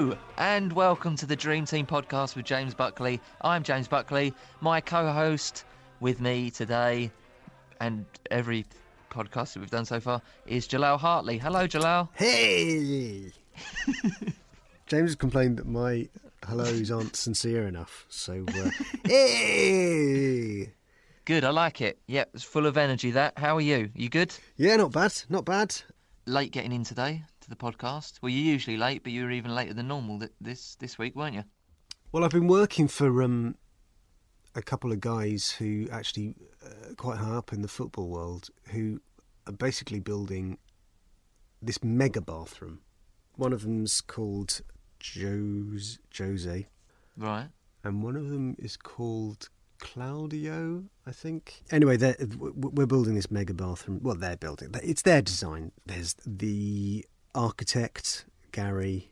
Hello and welcome to the Dream Team podcast with James Buckley. I'm James Buckley. My co-host with me today and every podcast that we've done so far is Jalal Hartley. Hello, Jalal. Hey! James has complained that my hellos aren't sincere enough. So, uh, hey! Good, I like it. Yep, it's full of energy. That. How are you? You good? Yeah, not bad, not bad. Late getting in today to the podcast. Well, you're usually late, but you were even later than normal this this week, weren't you? Well, I've been working for um, a couple of guys who actually uh, quite high up in the football world who are basically building this mega bathroom. One of them's called Jose, Jose, Right. and one of them is called Claudio, I think. Anyway, they're- w- w- we're building this mega bathroom. Well, they're building. It's their design. There's the architect Gary,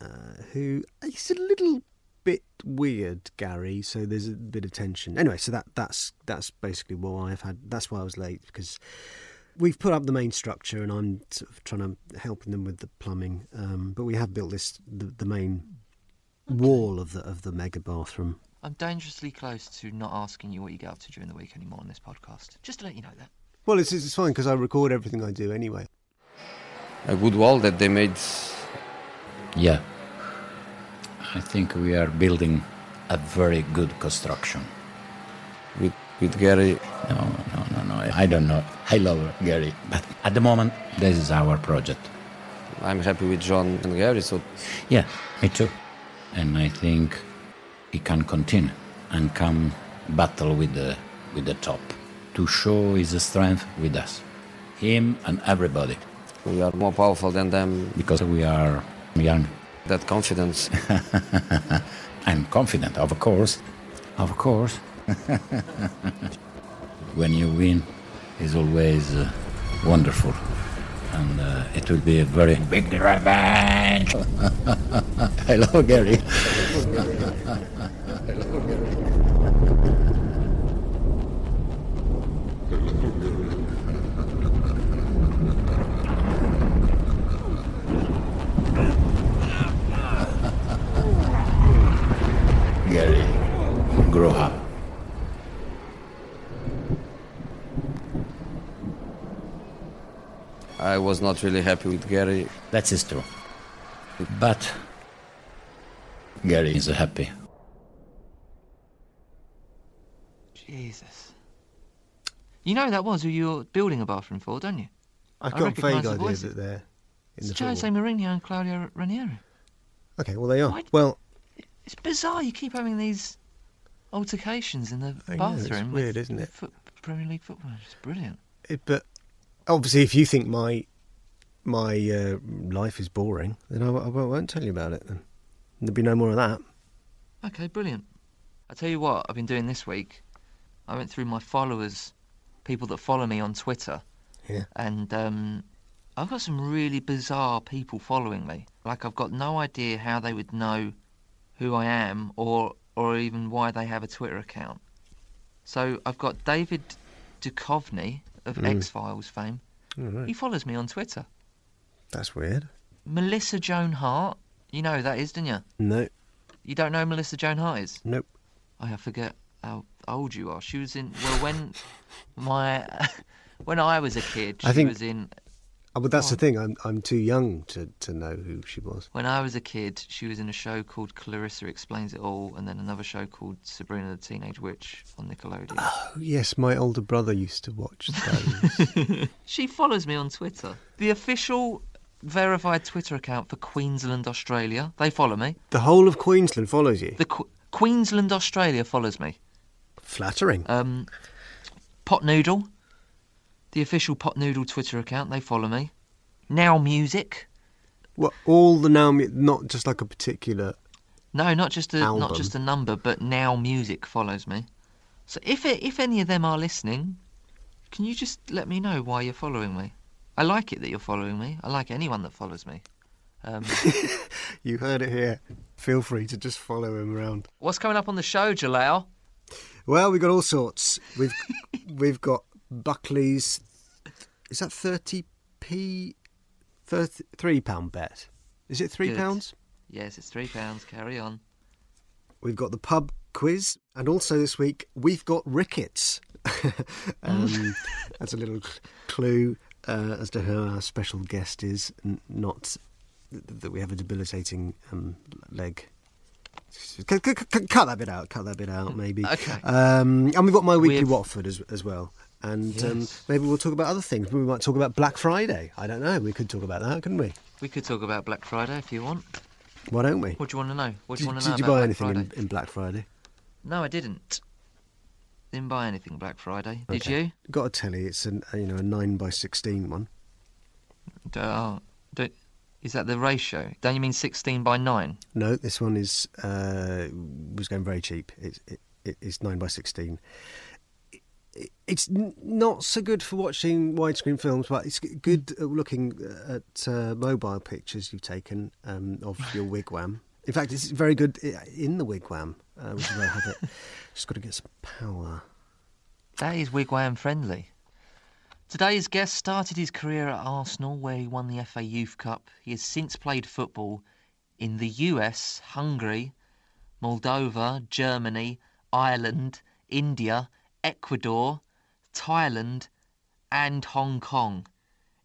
uh, who he's a little bit weird, Gary. So there's a bit of tension. Anyway, so that that's that's basically why I've had. That's why I was late because. We've put up the main structure, and I'm sort of trying to helping them with the plumbing. Um, but we have built this the, the main wall of the of the mega bathroom. I'm dangerously close to not asking you what you get up to during the week anymore on this podcast. Just to let you know that. Well, it's it's fine because I record everything I do anyway. A good wall that they made. Yeah. I think we are building a very good construction. with with Gary. No, no, no, no. I don't know. I love Gary. But at the moment, this is our project. I'm happy with John and Gary, so Yeah, me too. And I think he can continue and come battle with the, with the top to show his strength with us. Him and everybody. We are more powerful than them. Because we are young. That confidence. I'm confident, of course. Of course. when you win, it's always uh, wonderful. And uh, it will be a very big revenge. I love Gary. Gary, grow up. I was not really happy with Gary. That is true. But Gary is happy. Jesus. You know that was who you were building a bathroom for, don't you? I've I got a recognise vague the idea voices. that they're in It's the Jose. Mourinho and Claudio Ranieri. Okay, well they are. Why- Well, It's bizarre. You keep having these altercations in the I know, bathroom. it's with- weird, isn't it? Foot, Premier League football. It's brilliant. it, but obviously, if you think my my uh, life is boring, then I, won't- won't tell you about it. Then there'll be no more of that. Okay, brilliant. I tell you what, I've been doing this week. I went through my followers, people that follow me on Twitter, Yeah. and um, I've got some really bizarre people following me. Like I've got no idea how they would know who I am, or or even why they have a Twitter account. So I've got David Duchovny of Mm. X Files fame. Right. He follows me on Twitter. That's weird. Melissa Joan Hart. You know who that is, didn't you? No, You don't know who Melissa Joan Hart is? nope. Oh, I forget how old you are. She was in. Well, when my when I was a kid, she I think- was in. Oh, but that's Oh. the thing. I'm I'm too young to, to know who she was. When I was a kid, she was in a show called Clarissa Explains It All, and then another show called Sabrina the Teenage Witch on Nickelodeon. Oh yes, my older brother used to watch those. She follows me on Twitter. The official verified Twitter account for Queensland, Australia. They follow me. the whole of Queensland follows you. The Qu- Queensland, Australia follows me. Flattering. Um, Pot Noodle, the official Pot Noodle Twitter account, they follow me. Now Music. What all the now, mu- not just like a particular. No, not just a not Album. just a number, but Now Music follows me. So if it, if any of them are listening, can you just let me know why you're following me? I like it that you're following me. I like anyone that follows me. Um, You heard it here. Feel free to just follow him around. what's coming up on the show, Jalal? Well, we've got all sorts. We've we've got Buckley's. Is that thirty p? Thirty three pound bet. Is it three Good. pounds? Yes, it's three pounds. Carry on. We've got the pub quiz, and also this week we've got rickets. um, that's a little clue uh, as to who our special guest is, n- not th- that we have a debilitating um, leg. C- c- c- cut that bit out. Cut that bit out, maybe. Okay. Um, and we've got my weekly We've- Watford as, as well. And um, maybe we'll talk about other things. We might talk about Black Friday. I don't know. We could talk about that, couldn't we? We could talk about Black Friday if you want. Why don't we? What do you want to know? What do did you want to did you buy Black anything in, in Black Friday? No, I didn't. Didn't buy anything Black Friday. Did Okay. you? Got a telly. It's an, you know a nine by sixteen one. Oh, do, is that the ratio? Don't you mean 16 by 9? No, this one is uh, was going very cheap. It's it, it, it's nine by sixteen. It, it's n- not so good for watching widescreen films, but it's good looking at uh, mobile pictures you've taken um, of your wigwam. In fact, it's very good in the wigwam, uh, which is where I have it. Just got to get some power. That is wigwam friendly. Today's guest started his career at Arsenal, where he won the FA Youth Cup. He has since played football in the US, Hungary, Moldova, Germany, Ireland, India, Ecuador, Thailand, and Hong Kong.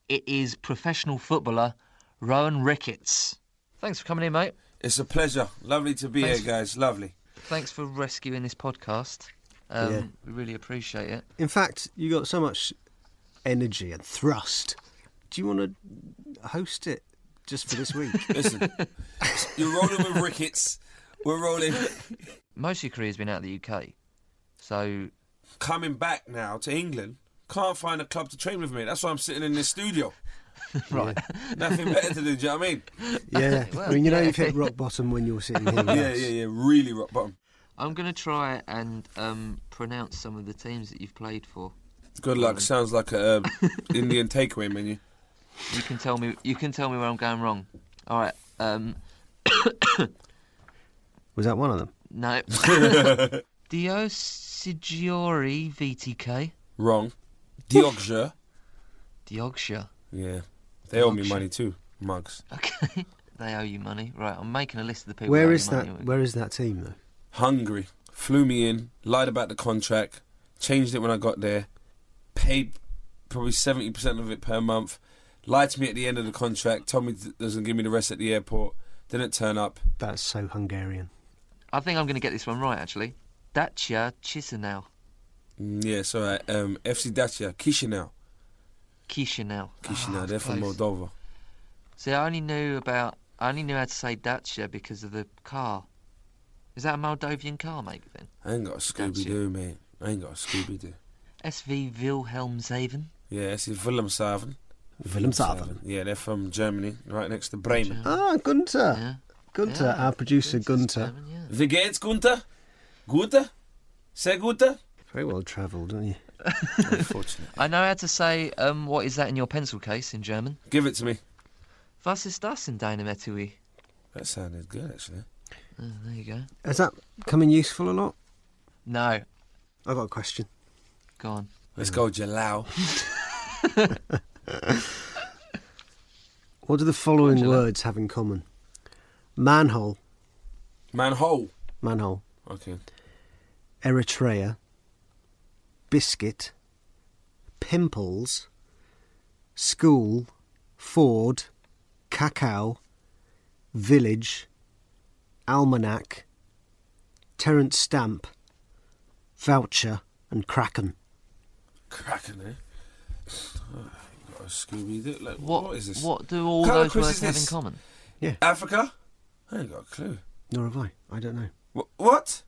It is professional footballer Rowan Ricketts. Thanks for coming in, mate. It's a pleasure. Lovely to be Thanks. here, guys. Lovely. Thanks for rescuing this podcast. Um, Yeah. We really appreciate it. In fact, you got so much energy and thrust. Do you want to host it just for this week? Listen, you're rolling with Ricketts. We're rolling. Most of your career's been out of the UK. So, Coming back now to England. Can't find a club to train with me. That's why I'm sitting in this studio. right. Nothing better to do. Do you know what I mean? Yeah, Well, I mean, you know, yeah. you've hit rock bottom when you're sitting here. Yeah, us. yeah, yeah. Really rock bottom. I'm going to try and um, pronounce some of the teams that you've played for. Good luck. Sounds like a um, Indian takeaway menu. You can tell me. You can tell me where I'm going wrong. All right. Um, Was that one of them? no. Diosigiori VTK. Wrong. Diogja. Diogsha. Yeah. They owe me Diogja. money too. Mugs. Okay. they owe you money. Right. I'm making a list of the people. Where that owe is you that? money. Where is that team though? Hungary. Flew me in. Lied about the contract. Changed it when I got there. Paid probably 70% of it per month. Lied to me at the end of the contract. Told me th- doesn't give me the rest at the airport. Didn't turn up. That's so Hungarian. I think I'm going to get this one right. Actually. Dacia Chisinau. Mm, yeah, it's alright. Um, FC Dacia. Chisinau. Chisinau. Chisinau. Ah, They're from close. Moldova. See, I only knew about. I only knew how to say Dacia because of the car. Is that a Moldovan car, maybe then? I ain't got a Scooby Doo, mate. I ain't got a Scooby Doo. SV Wilhelmshaven. Yeah, this is Wilhelmshaven. Wilhelmshaven. Yeah, they're from Germany, right next to Bremen. Ah, Gunter. Yeah. Gunter, Yeah. our producer Gunter's Gunter. German, yeah. Wie geht's, Gunther? Gute? Sehr gute? Very well travelled, aren't you? Unfortunate. I know how to say, um, what is that in your pencil case in German? Give it to me. Was ist das in deinem Etui? That sounded good, actually. Oh, there you go. Has that come in useful a lot? No. I've got a question. Go on. Let's go, Jalal. What do the following Angela. words have in common? Manhole, Manhole. manhole, Okay. Eritrea, biscuit, pimples, school, Ford, cacao, village, almanac, Terence Stamp, voucher, and kraken. Cracking, eh? Oh, got a Scooby Doo. Like, What, what is this? What do all What kind those quiz words have in common? Yeah. Africa? I ain't got a clue. Nor have I. I don't know. Wh- what?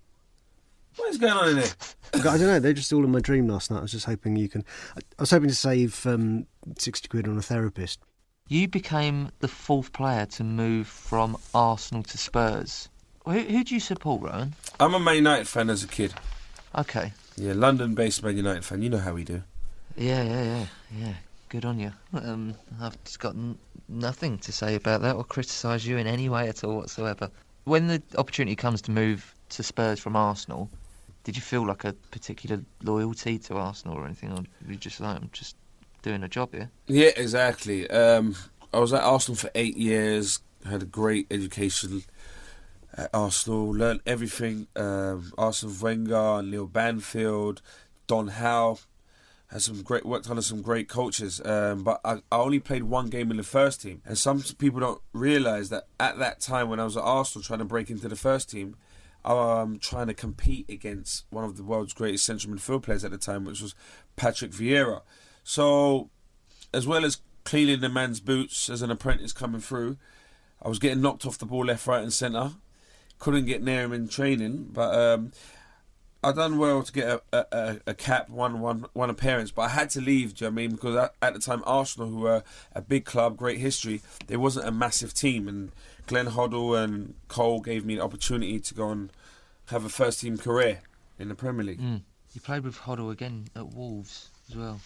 What is going on in there? I don't know. They're just all in my dream last night. I was just hoping you can. I I was hoping to save um, sixty quid on a therapist. You became the fourth player to move from Arsenal to Spurs. Who, who do you support, Rowan? I'm a Man United fan as a kid. Okay. Yeah, London-based Man United fan. You know how we do. Yeah, yeah, yeah, yeah. Good on you. Um, I've just got n- nothing to say about that or criticise you in any way at all whatsoever. When the opportunity comes to move to Spurs from Arsenal, did you feel like a particular loyalty to Arsenal or anything, or were you just like, I'm just doing a job here? Yeah, exactly. Um, I was at Arsenal for eight years. Had a great education at Arsenal. Learned everything. Um, Arsene Wenger, Neil Banfield, Don Howe. Had some great worked under some great coaches. Um, but I, I only played one game in the first team, and some people don't realise that at that time when I was at Arsenal trying to break into the first team. I um, trying to compete against one of the world's greatest central midfield players at the time, which was Patrick Vieira. So as well as cleaning the man's boots as an apprentice coming through, I was getting knocked off the ball left, right, and centre. Couldn't get near him in training, but um, I done well to get a, a, a, cap, one, one, one appearance. But I had to leave. Do you know I mean? Because at, at the time, Arsenal, who were a big club, great history, there wasn't a massive team, and Glenn Hoddle and Cole gave me the opportunity to go and have a first team career in the Premier League. Mm. You played with Hoddle again at Wolves as well.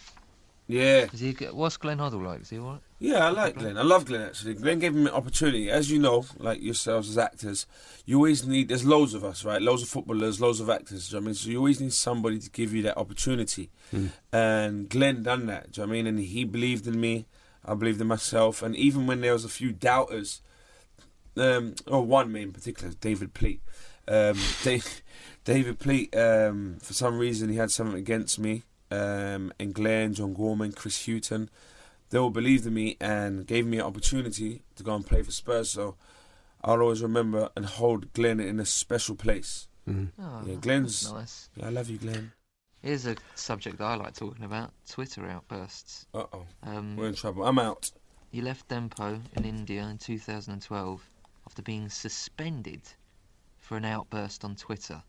Yeah, Is he? What's Glenn Hoddle like? Is he alright? Yeah, I like Glenn. I love Glenn actually. Glenn gave him an opportunity. As you know, like yourselves as actors, you always need there's loads of us, right? Loads of footballers, loads of actors, do you know what I mean? So you always need somebody to give you that opportunity. And Glenn done that, do you know what I mean? And he believed in me, I believed in myself, and even when there was a few doubters, um, or one man in particular, David Pleat. Um, Dave, David Pleat, um, for some reason, he had something against me. Um, and Glenn, John Gorman, Chris Hughton, they all believed in me and gave me an opportunity to go and play for Spurs. So I'll always remember and hold Glenn in a special place. Mm. Oh, Yeah, Glenn's- nice. Yeah, I love you, Glenn. Here's a subject that I like talking about: Twitter outbursts. Uh oh, Um, we're in trouble. I'm out. You left Dempo in India in 2012 after being suspended for an outburst on Twitter.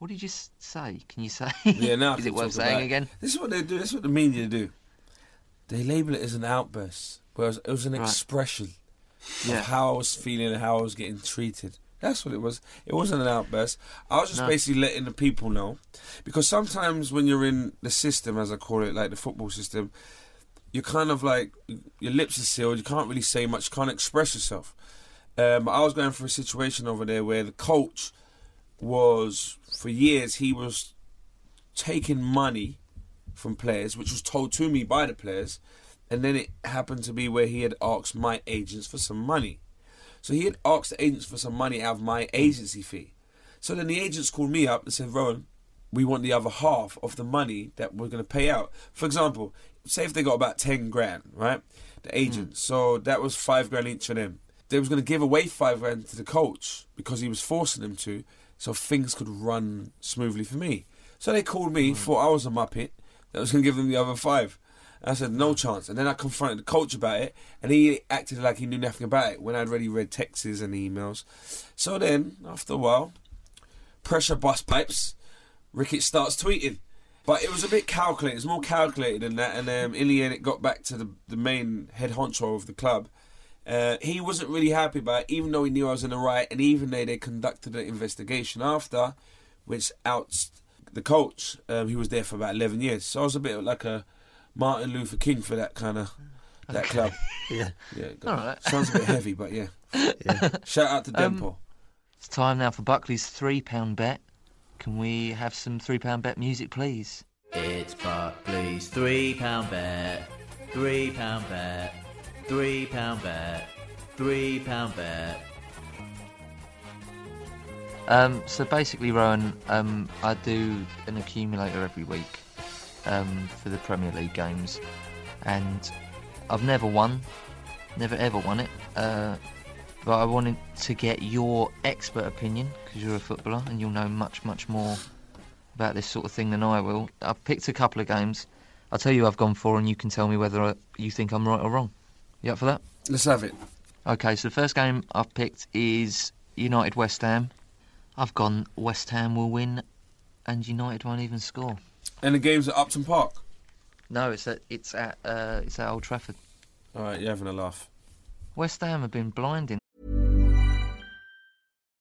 What did you say? Can you say? Yeah, now Is it worth saying again? This is what they do. This is what the media do. They label it as an outburst, whereas it was an Right. expression Yeah. of how I was feeling and how I was getting treated. That's what it was. It wasn't an outburst. I was just No. basically letting the people know, because sometimes when you're in the system, as I call it, like the football system, you're kind of like your lips are sealed. You can't really say much. Can't express yourself. Um, I was going through a situation over there where the coach was, for years, he was taking money from players, which was told to me by the players, and then it happened to be where he had asked my agents for some money. So he had asked the agents for some money out of my agency fee. So then the agents called me up and said, Rowan, we want the other half of the money that we're going to pay out. For example, say if they got about 10 grand, right? The agents. Hmm. So that was five grand each of them. They was going to give away five grand to the coach because he was forcing them to, so things could run smoothly for me. So they called me, thought I was a muppet, that was going to give them the other five. I said, no chance. And then I confronted the coach about it, and he acted like he knew nothing about it when I'd already read texts and emails. So then, after a while, pressure bust pipes, Rickett starts tweeting. But it was a bit calculated, it's more calculated than that. And um, in the end, it got back to the, the main head honcho of the club. Uh, he wasn't really happy about it, even though he knew I was in the right, and even though they conducted an investigation after, which outs the coach, um, who was there for about 11 years. So I was a bit like a Martin Luther King for that kind of that club. Yeah. Yeah, All right. sounds a bit heavy, but yeah. Yeah. Shout out to Um, It's time now for Buckley's three pound bet. Can we have some three pound bet music, please? It's Buckley's three pound bet, three pound bet, three pound bet, three pound bet. Um, so basically, Rowan, um, I do an accumulator every week um, for the Premier League games, and I've never won, never ever won it. Uh, but I wanted to get your expert opinion because you're a footballer and you'll know much, much more about this sort of thing than I will. I've picked a couple of games. I'll tell you I've gone for, and you can tell me whether I, you think I'm right or wrong. You up for that? Let's have it. Okay, so the first game I've picked is United West Ham. I've gone West Ham will win and United won't even score. And the game's at Upton Park. No, it's at it's at uh, it's at Old Trafford. All right, you're having a laugh. West Ham have been blinding.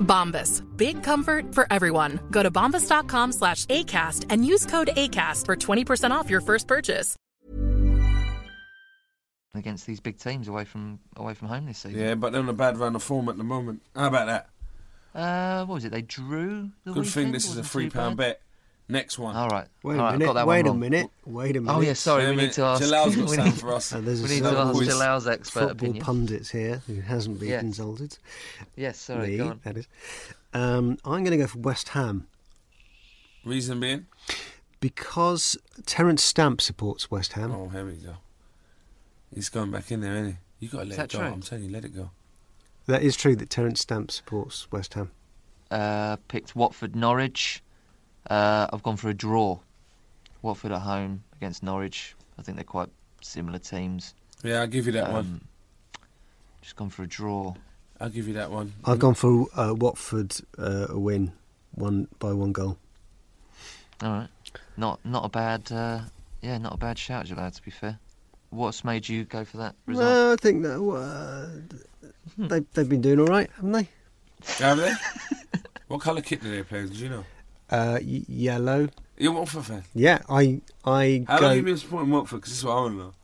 Bombas. Big comfort for everyone. Go to bombas.com slash ACAST and use code ACAST for 20% off your first purchase. against these big teams away from away from home this season. Yeah, but they're on a bad run of form at the moment. How about that? Uh, what was it? They drew. The Good thing this is a £3 bet. Next one. All right. Wait All a right, minute. got that Wait one a minute. Wait a minute. Oh yeah, sorry. Wait we need to ask. Jalal's got we something need- for us. Uh, there's We a need to ask quiz. Jalal's expert football opinion. pundits here who hasn't been Yes. consulted. Yes, sorry. Me, Go on. that is. Um, I'm going to go for West Ham Reason being? because Terence Stamp supports West Ham. Oh, here we go. He's going back in there, isn't he? You got to let it go. true? I'm telling you, let it go. That is true that Terence Stamp supports West Ham. Uh, picked Watford, Norwich. Uh, I've gone for a draw. Watford at home against Norwich. I think they're quite similar teams. Yeah, I'll give you that one. Um, Just gone for a draw. I'll give you that one. I've gone for uh, Watford uh, a win, one by one goal. All right. Not not a bad. Uh, yeah, not a bad shout, Jalal. To be fair. What's made you go for that result? Well, I think that uh, they, they've been doing all right, haven't they? Have they? what colour kit do they play? Do you know? Uh, y- yellow. You're a Watford fan. Yeah, I I How go long have you been supporting Watford? Because this is what I want to know.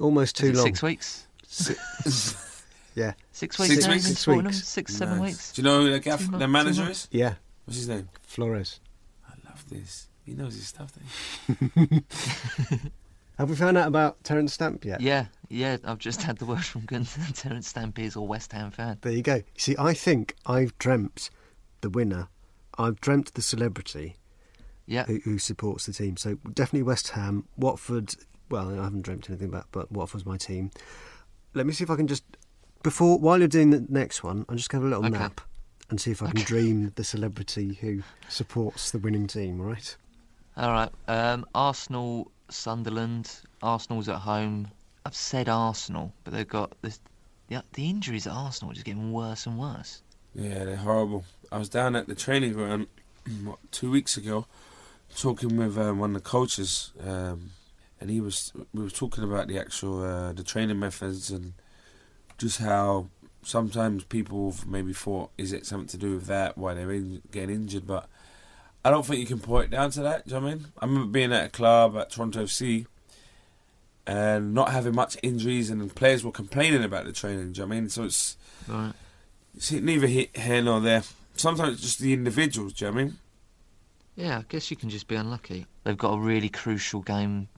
almost too long. Six weeks. Yeah, Six Six weeks. now weeks? you've Six weeks. Six, seven Nice. weeks. Do you know who the, gaff- Two months, their two manager months. is? yeah. What's his name? Flores. I love this. He knows his stuff. Doesn't he? Have we found out about Terence Stamp yet? Yeah, yeah. I've just had the word from Gunther. Terence Stamp is a West Ham fan. There you go. You see, I think I've dreamt the winner. I've dreamt the celebrity Yeah. who, who supports the team. So definitely West Ham, Watford. Well, I haven't dreamt anything about, but Watford's my team. Let me see if I can just before while you're doing the next one, I'm just going to have a little Okay. nap and see if I can dream the celebrity who supports the winning team. Right. All right. Um, Arsenal, Sunderland. Arsenal's at home. I've said Arsenal, but they've got this. Yeah, the injuries at Arsenal are just getting worse and worse. Yeah, they're horrible. I was down at the training ground what, two weeks ago, talking with um, one of the coaches, um, and he was we were talking about the actual uh, the training methods and just how sometimes people maybe thought is it something to do with that why they're in, getting injured, but I don't think you can point down to that. Do you know what I mean? I remember being at a club at Toronto FC. And not having much injuries, and players were complaining about the training. Do you know what I mean? So it's Right. See, neither here nor there. Sometimes it's just the individuals, do you know what I mean? Yeah, I guess you can just be unlucky. They've got a really crucial game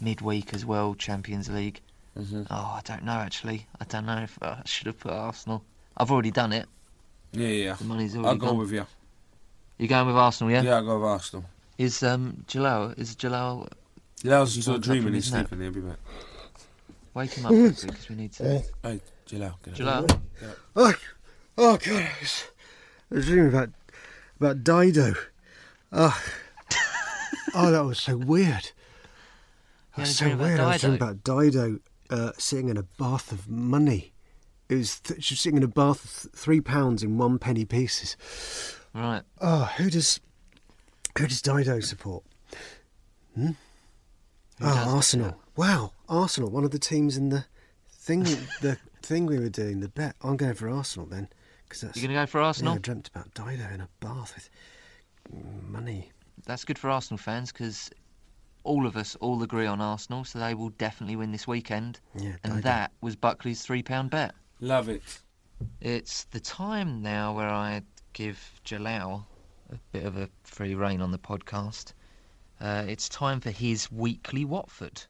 midweek as well, Champions League. Mm-hmm. Oh, I don't know actually. I don't know if I should have put Arsenal. I've already done it. Yeah, yeah. The money's already. I'll go gone. with you. You're going with Arsenal, yeah? Yeah, I'll go with Arsenal. Is um Jalal is Jalal Jalal's He's still dreaming, he's his nap. sleeping, he'll be back. wake him up because we need to. Hey, Jalal, get up. Jalal, Oh, oh God! I was, I was dreaming about about Dido. Oh, oh, that was so weird. That was so weird. I was dreaming about Dido uh, sitting in a bath of money. It was th- she was sitting in a bath of th- three pounds in one penny pieces. Right. Oh, who does who does Dido support? Hmm? Who oh, Arsenal. Wow, Arsenal, one of the teams in the thing the thing we were doing, the bet. I'm going for Arsenal then. Cause that's, You're going to go for Arsenal? Yeah, I dreamt about Dido in a bath with money. That's good for Arsenal fans because all of us all agree on Arsenal, so they will definitely win this weekend. Yeah, and Dido. that was Buckley's £3 bet. Love it. It's the time now where I give Jalal a bit of a free rein on the podcast. Uh, it's time for his weekly Watford.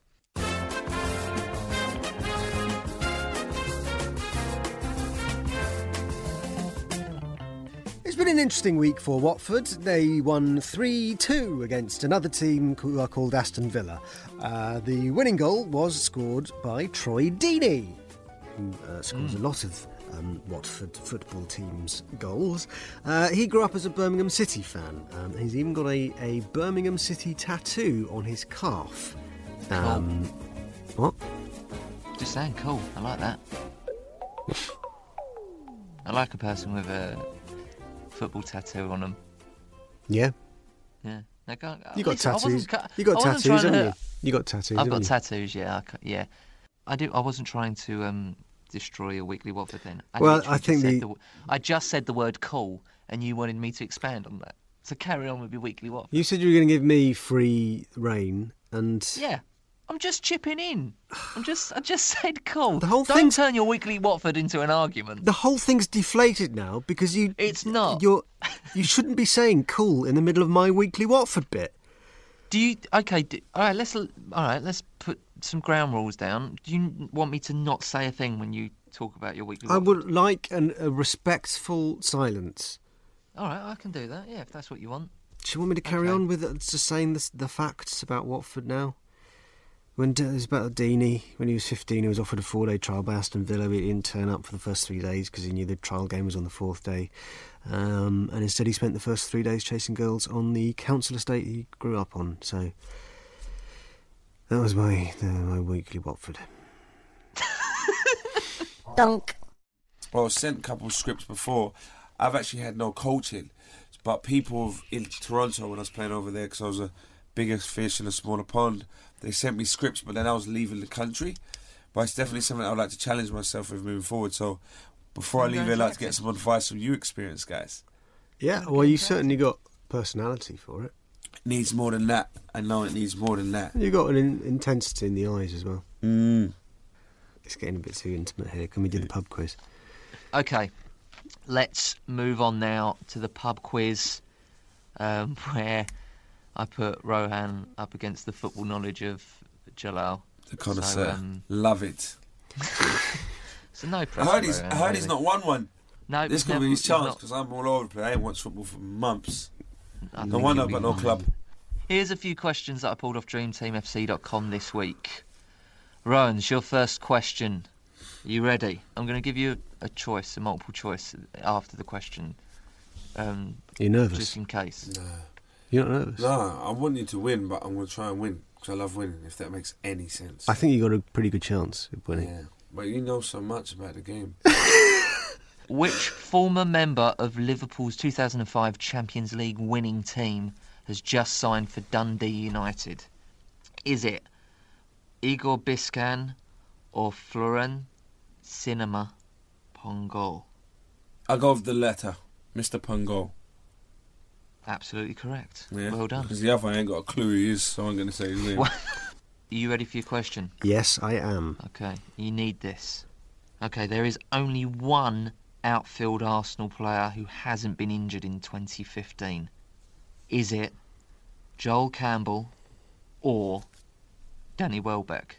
Been an interesting week for Watford. They won 3 2 against another team who are called Aston Villa. Uh, the winning goal was scored by Troy Deeney, who uh, scores a lot of um, Watford football teams' goals. Uh, he grew up as a Birmingham City fan. Um, he's even got a, a Birmingham City tattoo on his calf. Um, what? Just saying, cool. I like that. I like a person with a football tattoo on them. Yeah. Yeah. I can't, You got listen, I wasn't tattoos. ca- You got tattoos, haven't to- you? You got tattoos. I've got you? tattoos. Yeah, I yeah. I do. I wasn't trying to um, destroy a weekly Watford then. I Well, I just think said the- w- I just said the word "cool," and you wanted me to expand on that. So carry on with your weekly Watford. You said you were going to give me free reign, and Yeah, I'm just chipping in. I'm just. I just said cool. The whole Don't turn your weekly Watford into an argument. the whole thing's deflated now because you. It's not. You're. You shouldn't be saying "cool" in the middle of my weekly Watford bit. Do you? Okay. Do, all right. Let's. All right. Let's put some ground rules down. Do you want me to not say a thing when you talk about your weekly? I Watford? would like an, a respectful silence. All right. I can do that. Yeah, if that's what you want. Do you want me to carry Okay. on with it, just saying the facts about Watford now? When it was about Deeney, when he was 15, he was offered a four-day trial by Aston Villa. He didn't turn up for the first three days because he knew the trial game was on the fourth day. Um, and instead he spent the first three days chasing girls on the council estate he grew up on. So that was my, uh, my weekly Watford. Dunk. Well, I was sent a couple of scripts before. I've actually had no coaching, but people in Toronto when I was playing over there, because I was a bigger fish in a smaller pond, they sent me scripts, but then I was leaving the country. But it's definitely something I'd like to challenge myself with moving forward. So before I leave here, I'd like to get some advice from you, experienced guys. Yeah, well, you certainly got personality for it. Needs more than that. I know it needs more than that. You got an in- intensity in the eyes as well. Mm. It's getting a bit too intimate here. Can we do the pub quiz? Okay, let's move on now to the pub quiz, um, where I put Rowan up against the football knowledge of Jalal. The connoisseur. So, um, Love it. so no I heard he's, I Rowan, heard he's not won one. No, this could never- be his chance because I'm all over the place. I ain't watched football for months. I No think wonder he'll I've got no club. Here's a few questions that I pulled off DreamTeamFC.com this week. Rowan, it's your first question. Are you ready? I'm going to give you a choice, a multiple choice after the question. Um, You're nervous? Just in case. You're not nervous? No, I want you to win, but I'm going to try and win because I love winning. If that makes any sense. I think you got a pretty good chance of winning. Yeah, but you know so much about the game. Which former member of Liverpool's 2005 Champions League winning team has just signed for Dundee United? Is it Igor Biscan or Florent Sinama Pongolle? I go with the letter, Mr. Pungo. Absolutely correct. Yeah. Well done. Because the other I ain't got a clue who he is, so I'm going to say his name. Are you ready for your question? Yes, I am. Okay, you need this. Okay, there is only one outfield Arsenal player who hasn't been injured in 2015. Is it Joel Campbell or Danny Welbeck?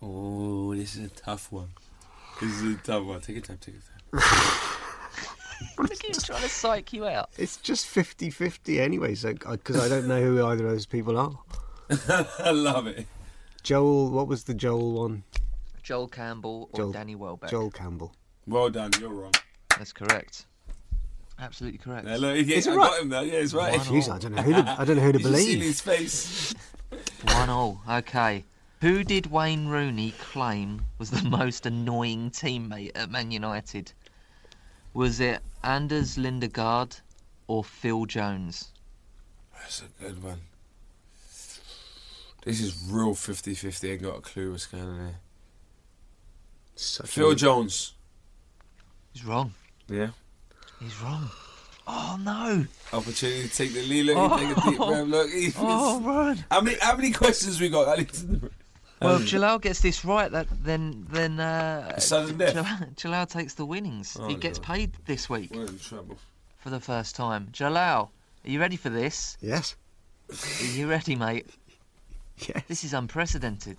Oh, this is a tough one. This is a tough one. Take your time, take your time. Look at him trying to psych you out. It's just 50 50 anyway, so uh, because I don't know who either of those people are. I love it. Joel, what was the Joel one? Joel Campbell or Joel- Danny Welbeck? Joel Campbell. Well done, you're wrong. That's correct. Absolutely correct. Yeah, look, yeah, Is I right? got him there. Yeah, it's right. Jeez, I don't know who to, I don't know who to You should see believe. his face. One all. Okay. Who did Wayne Rooney claim was the most annoying teammate at Man United? Was it Anders Lindegaard or Phil Jones? That's a good one. This is real 50 50. I ain't got a clue what's going on here. Such Phil a- Jones. He's wrong. Yeah. He's wrong. Oh no! Opportunity to take the lead. Look, he take a deep oh. breath. Look, he, Oh, Ryan. How many, how many questions we got? I need to- Well, Um, if Jalal gets this right, that then then uh, Sudden death. Jalal, Jalal takes the winnings. Oh, he gets no. paid this week We're in trouble. for the first time. Jalal, are you ready for this? Yes. Are you ready, mate? Yes. This is unprecedented.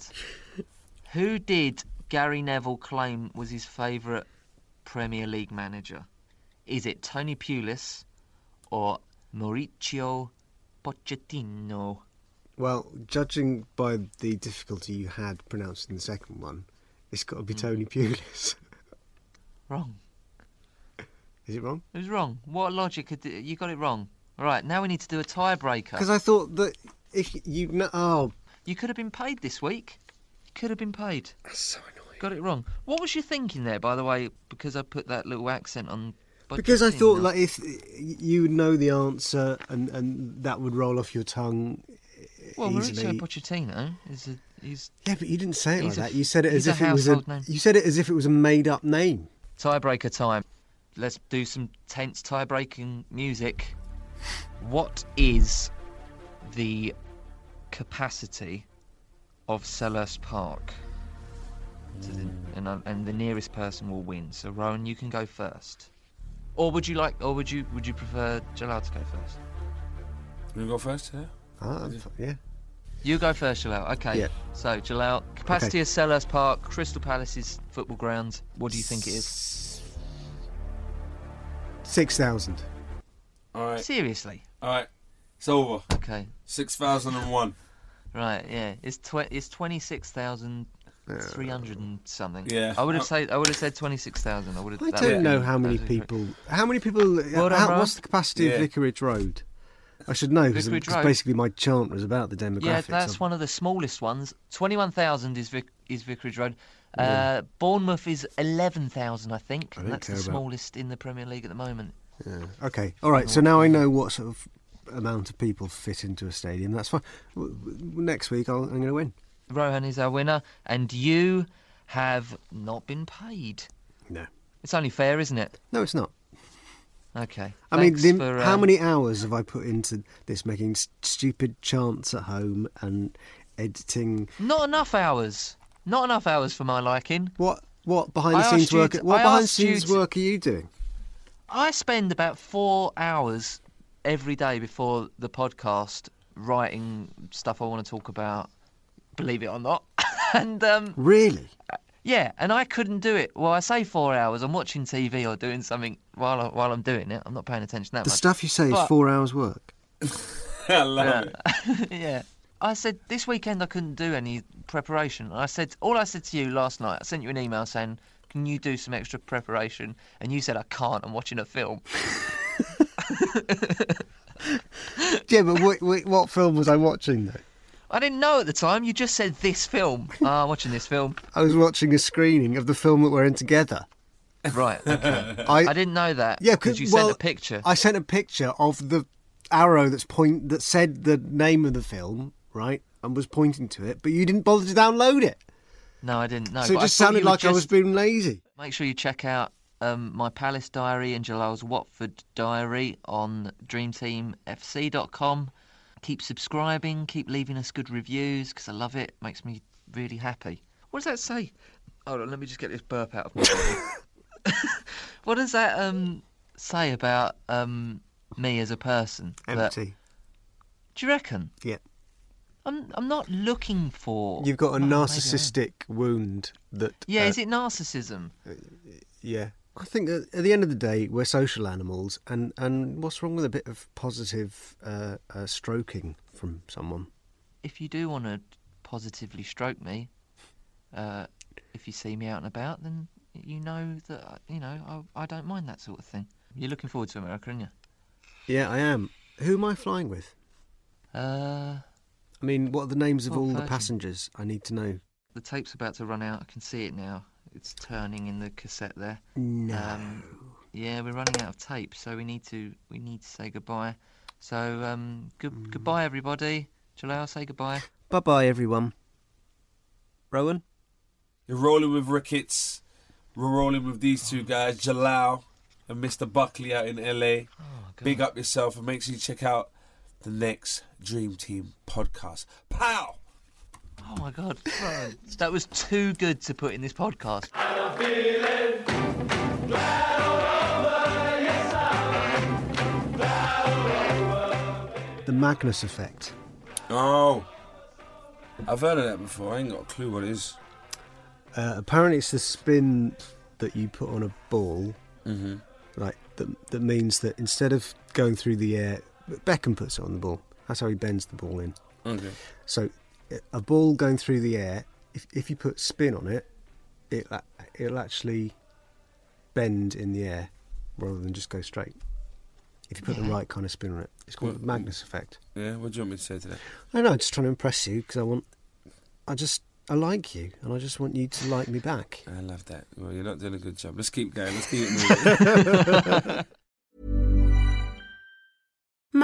Who did Gary Neville claim was his favourite Premier League manager? Is it Tony Pulis or Mauricio Pochettino? Well, judging by the difficulty you had pronouncing the second one, it's got to be Hmm. Tony Pulis. Wrong. Is it wrong? It was wrong. What logic? Could, you got it wrong. All right, now we need to do a tiebreaker. Because I thought that if you know, oh, You could have been paid this week. You could have been paid. that's so annoying. Got it wrong. What was you thinking there, by the way? Because I put that little accent on. Because I thought like if you would know the answer and and that would roll off your tongue Well, easily. Mauricio Pochettino is a he's yeah, but you didn't say it like a that. You said it as if it was a. name. You said it as if it was a made-up name. tiebreaker time. Let's do some tense tie-breaking music. What is the capacity of Selhurst Park? To the, and, uh, and the nearest person will win. So Rowan, you can go first. Or would you like? Or would you? Would you prefer Jalal to go first? You go first? Yeah. Ah, yeah. You go first, Jalal. Okay. Yeah. So Jalal, capacity of Selhurst Park, Crystal Palace's football ground. What do you think it is? Six thousand. All right. Seriously? All right. It's over. Okay. 6,001. Right, yeah, it's tw- it's twenty six thousand three hundred and something. Yeah. I would have Oh. said I would have said twenty six thousand. I would have. I don't know how many people. How many people? Well done, how, what's the capacity Yeah. of Vicarage Road? I should know because basically my chant was about the demographics. Yeah, that's of- one of the smallest ones. Twenty one thousand is Vic- is Vicarage Road. Uh, Bournemouth is eleven thousand, I think. I that's the about- smallest in the Premier League at the moment. Yeah. Okay. All right. So now I know what sort of amount of people fit into a stadium. That's fine. Next week I'll, I'm going to win. Rowan is our winner, and you have not been paid. No. It's only fair, isn't it? No, it's not. Okay. I mean, Thanks the, for, how um, many hours have I put into this, making s- stupid chants at home and editing? Not enough hours. Not enough hours for my liking. What what behind I the scenes work? to- what I behind the scenes to- work are you doing? I spend about four hours every day before the podcast writing stuff I want to talk about, believe it or not. and um, Really? Yeah, and I couldn't do it. Well, I say four hours. I'm watching TV or doing something while I, while I'm doing it. I'm not paying attention that The much. The stuff you say is four hours work. I love Yeah. it. yeah. I said this weekend I couldn't do any preparation. I said all I said to you last night. I sent you an email saying, "Can you do some extra preparation?" And you said, "I can't. I'm watching a film." yeah, but what, what, what film was I watching though? I didn't know at the time. You just said this film. Ah, I'm watching this film. I was watching a screening of the film that we're in together. Right. Okay. I, I didn't know that. Yeah, because you well, sent a picture. I sent a picture of the arrow that's point that said the name of the film, right, and was pointing to it, but you didn't bother to download it. No, I didn't know. so it just sounded like I was being lazy. Make sure you check out um, my Palace Diary and Jalal's Watford Diary on DreamTeamFC.com. Keep subscribing, keep leaving us good reviews because I love it. Makes me really happy. What does that say? Hold on, let me just get this burp out of my body. what does that um, say about um, me as a person? That- Empty. do you reckon? Yeah. I'm I'm not looking for. You've got a Oh, maybe I am. narcissistic wound that. Yeah, uh, is it narcissism? Yeah. I think that at the end of the day, we're social animals, and, and what's wrong with a bit of positive uh, uh, stroking from someone? if you do want to positively stroke me, uh, if you see me out and about, then you know that you know I, I don't mind that sort of thing. You're looking forward to America, aren't you? Yeah, I am. Who am I flying with? Uh, I mean, what are the names of all the passengers? I need to know. The tape's about to run out. I can see it now. It's turning in the cassette there. No. Um, yeah, we're running out of tape, so we need to we need to say goodbye. So um, good Hmm. goodbye, everybody. Jalal, say goodbye. Bye bye, everyone. Rowan? You're rolling with Ricketts. We're rolling with these two guys, Jalal and Mr. Buckley out in LA. Big up yourself and make sure you check out the next Dream Team podcast. Pow! Oh my god, that was too good to put in this podcast. The Magnus Effect. Oh. I've heard of that before. I ain't got a clue what it is. Uh, apparently, it's the spin that you put on a ball, Mm-hmm. like that. That means that instead of going through the air, Beckham puts it on the ball. That's how he bends the ball in. Okay. So, i- a ball going through the air, if if you put spin on it, it it'll actually bend in the air rather than just go straight. If you put the right kind of spin on it, it's called the Magnus effect. Yeah, what do you want me to say to that? I know, I'm just trying to impress you because I want, I just, I like you, and I just want you to like me back. I love that. Well, you're not doing a good job. Let's keep going. Let's keep it moving.